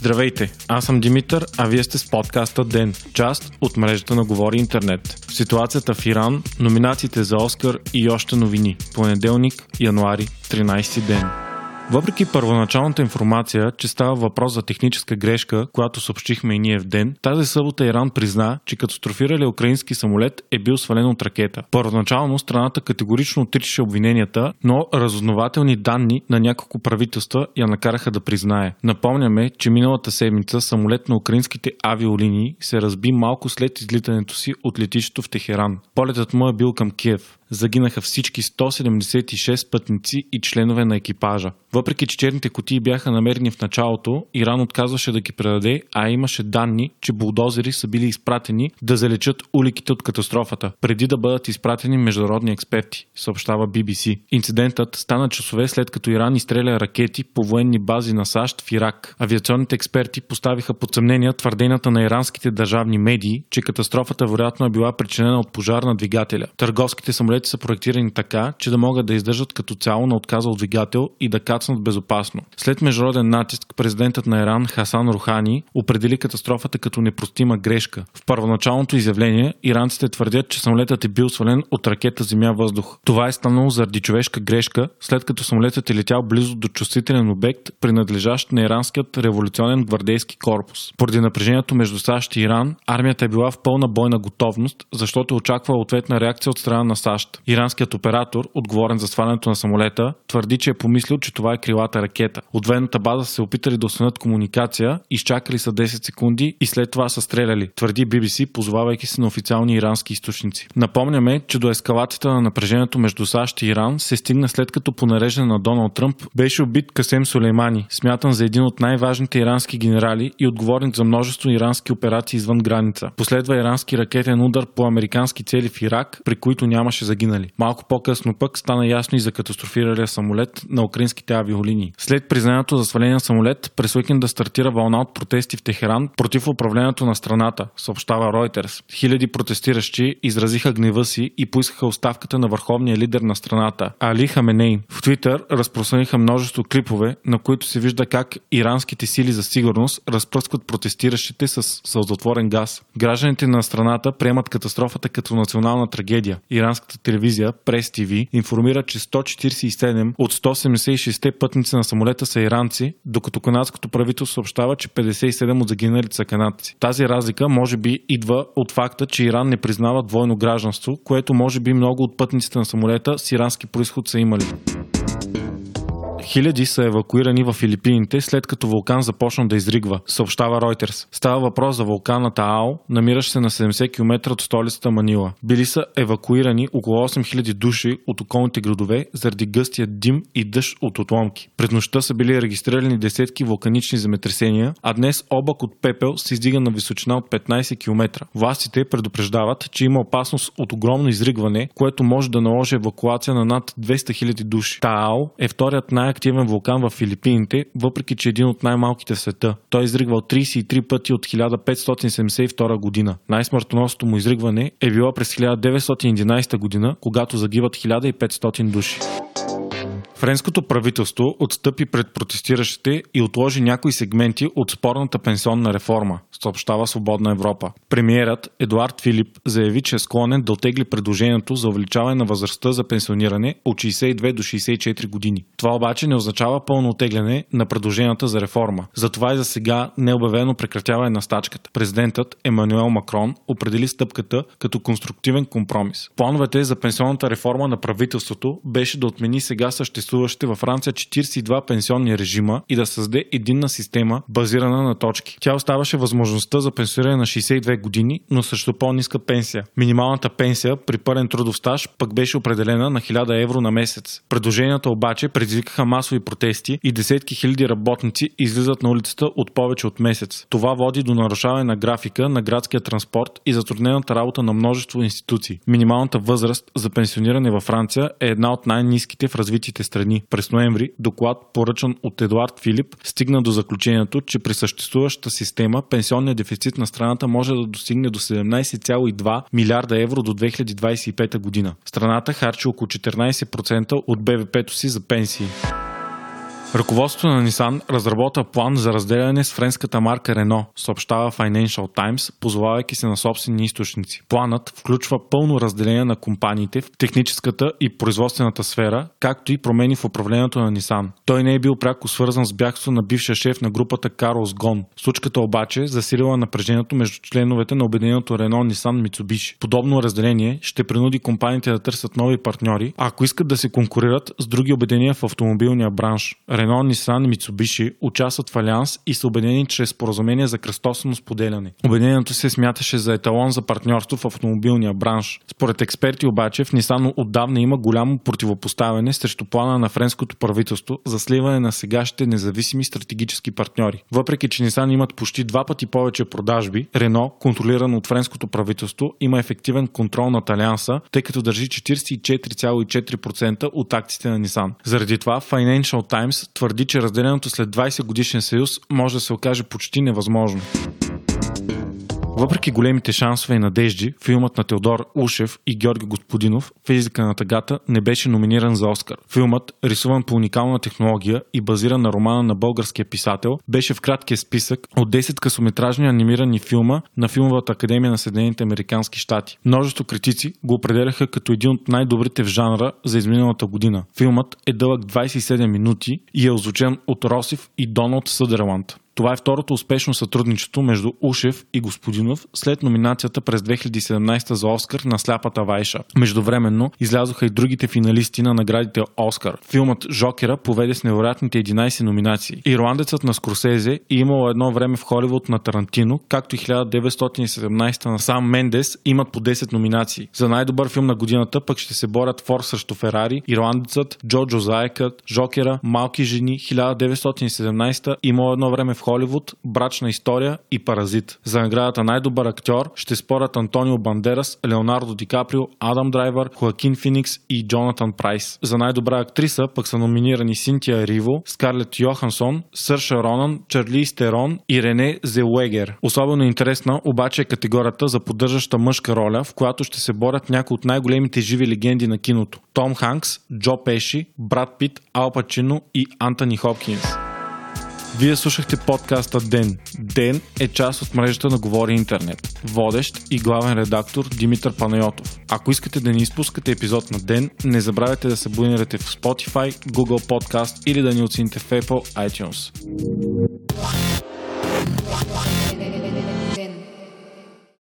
Здравейте, аз съм Димитър, а вие сте с подкаста ДЕН, част от мрежата на Говори Интернет. Ситуацията в Иран, номинациите за Оскар и още новини. Понеделник, януари, 13 ден. Въпреки първоначалната информация, че става въпрос за техническа грешка, която съобщихме и ние в ден, тази събота Иран призна, че катастрофирали украински самолет е бил свален от ракета. Първоначално страната категорично отричаше обвиненията, но разузнавателни данни на няколко правителства я накараха да признае. Напомняме, че миналата седмица самолет на украинските авиолинии се разби малко след излитането си от летището в Техеран. Полетът му е бил към Киев загинаха всички 176 пътници и членове на екипажа. Въпреки че черните кутии бяха намерени в началото, Иран отказваше да ги предаде, а имаше данни, че булдозери са били изпратени да залечат уликите от катастрофата, преди да бъдат изпратени международни експерти, съобщава BBC. Инцидентът стана часове след като Иран изстреля ракети по военни бази на САЩ в Ирак. Авиационните експерти поставиха под съмнение твърденията на иранските държавни медии, че катастрофата вероятно е била причинена от пожар на двигателя. Търговските самолети самолети са проектирани така, че да могат да издържат като цяло на отказал двигател и да кацнат безопасно. След международен натиск, президентът на Иран Хасан Рухани определи катастрофата като непростима грешка. В първоначалното изявление иранците твърдят, че самолетът е бил свален от ракета Земя-въздух. Това е станало заради човешка грешка, след като самолетът е летял близо до чувствителен обект, принадлежащ на иранският революционен гвардейски корпус. Поради напрежението между САЩ и Иран, армията е била в пълна бойна готовност, защото очаква ответна реакция от страна на САЩ. Иранският оператор, отговорен за свалянето на самолета, твърди, че е помислил, че това е крилата ракета. От военната база се опитали да установят комуникация, изчакали са 10 секунди и след това са стреляли, твърди BBC, позовавайки се на официални ирански източници. Напомняме, че до ескалацията на напрежението между САЩ и Иран се стигна след като по нареждане на Доналд Тръмп беше убит Касем Сулеймани, смятан за един от най-важните ирански генерали и отговорник за множество ирански операции извън граница. Последва ирански ракетен удар по американски цели в Ирак, при които нямаше загинали загинали. Малко по-късно пък стана ясно и за катастрофиралия самолет на украинските авиолинии. След признанието за сваления самолет, през да стартира вълна от протести в Техеран против управлението на страната, съобщава Reuters. Хиляди протестиращи изразиха гнева си и поискаха оставката на върховния лидер на страната, Али Хаменей. В Твитър разпространиха множество клипове, на които се вижда как иранските сили за сигурност разпръскват протестиращите с сълзотворен газ. Гражданите на страната приемат катастрофата като национална трагедия. Иранската телевизия Прес ТВ информира, че 147 от 176 пътници на самолета са иранци, докато канадското правителство съобщава, че 57 от загиналите са канадци. Тази разлика може би идва от факта, че Иран не признава двойно гражданство, което може би много от пътниците на самолета с ирански происход са имали. Хиляди са евакуирани в Филипините след като вулкан започна да изригва, съобщава Reuters. Става въпрос за вулкана Тао, намиращ се на 70 км от столицата Манила. Били са евакуирани около 8000 души от околните градове заради гъстия дим и дъжд от отломки. През нощта са били регистрирани десетки вулканични земетресения, а днес облак от пепел се издига на височина от 15 км. Властите предупреждават, че има опасност от огромно изригване, което може да наложи евакуация на над 200 000 души. Тао е вторият най активен вулкан в Филипините, въпреки че е един от най-малките в света. Той е изригвал 33 пъти от 1572 година. Най-смъртоносното му изригване е било през 1911 година, когато загиват 1500 души. Френското правителство отстъпи пред протестиращите и отложи някои сегменти от спорната пенсионна реформа, съобщава Свободна Европа. Премиерът Едуард Филип заяви, че е склонен да отегли предложението за увеличаване на възрастта за пенсиониране от 62 до 64 години. Това обаче не означава пълно отегляне на предложенията за реформа. Затова и за сега не е обявено прекратяване на стачката. Президентът Емануел Макрон определи стъпката като конструктивен компромис. Плановете за пенсионната реформа на правителството беше да отмени сега съществуващите съществуващите във Франция 42 пенсионни режима и да създаде единна система, базирана на точки. Тя оставаше възможността за пенсиониране на 62 години, но също по-ниска пенсия. Минималната пенсия при пълен трудов стаж пък беше определена на 1000 евро на месец. Предложенията обаче предизвикаха масови протести и десетки хиляди работници излизат на улицата от повече от месец. Това води до нарушаване на графика на градския транспорт и затруднената работа на множество институции. Минималната възраст за пенсиониране във Франция е една от най-низките в развитите страни страни. През ноември доклад, поръчан от Едуард Филип, стигна до заключението, че при съществуващата система пенсионният дефицит на страната може да достигне до 17,2 милиарда евро до 2025 година. Страната харчи около 14% от БВП-то си за пенсии. Ръководството на Nissan разработа план за разделяне с френската марка Renault, съобщава Financial Times, позовавайки се на собствени източници. Планът включва пълно разделение на компаниите в техническата и производствената сфера, както и промени в управлението на Nissan. Той не е бил пряко свързан с бягство на бившия шеф на групата Карлос Гон. Случката обаче засилила напрежението между членовете на обединението Renault, Nissan, Mitsubishi. Подобно разделение ще принуди компаниите да търсят нови партньори, ако искат да се конкурират с други обединения в автомобилния бранш. Рено, Нисан и Митсубиши участват в Алианс и са обединени чрез споразумение за кръстосано споделяне. Обединението се смяташе за еталон за партньорство в автомобилния бранш. Според експерти обаче в Нисан отдавна има голямо противопоставяне срещу плана на френското правителство за сливане на сегашните независими стратегически партньори. Въпреки, че Нисан имат почти два пъти повече продажби, Рено, контролирано от френското правителство, има ефективен контрол над Алианса, тъй като държи 44,4% от акциите на Нисан. Заради това Financial Times твърди, че разделеното след 20 годишен съюз може да се окаже почти невъзможно. Въпреки големите шансове и надежди, филмът на Теодор Ушев и Георги Господинов «Физика на тъгата» не беше номиниран за Оскар. Филмът, рисуван по уникална технология и базиран на романа на българския писател, беше в краткия списък от 10 късометражни анимирани филма на Филмовата академия на Съединените Американски щати. Множество критици го определяха като един от най-добрите в жанра за изминалата година. Филмът е дълъг 27 минути и е озвучен от Росив и Доналд Съдерланд. Това е второто успешно сътрудничество между Ушев и Господинов след номинацията през 2017 за Оскар на Сляпата Вайша. Междувременно излязоха и другите финалисти на наградите Оскар. Филмът Жокера поведе с невероятните 11 номинации. Ирландецът на Скорсезе и имало едно време в Холивуд на Тарантино, както и 1917 на Сам Мендес имат по 10 номинации. За най-добър филм на годината пък ще се борят Фор срещу Ферари, Ирландецът, Джоджо Заекът, Жокера, Малки жени, 1917 имало едно време в Холивуд, Брачна история и Паразит. За наградата най-добър актьор ще спорят Антонио Бандерас, Леонардо Ди Каприо, Адам Драйвер, Хоакин Феникс и Джонатан Прайс. За най-добра актриса пък са номинирани Синтия Риво, Скарлет Йохансон, Сърша Ронан, Чарли Стерон и Рене Зелуегер. Особено интересна обаче е категорията за поддържаща мъжка роля, в която ще се борят някои от най-големите живи легенди на киното. Том Ханкс, Джо Пеши, Брат Пит, Ал Пачино и Антони Хопкинс. Вие слушахте подкаста Ден. Ден е част от мрежата на Говори Интернет. Водещ и главен редактор Димитър Панайотов. Ако искате да не изпускате епизод на Ден, не забравяйте да се абонирате в Spotify, Google Podcast или да ни оцените в Apple iTunes.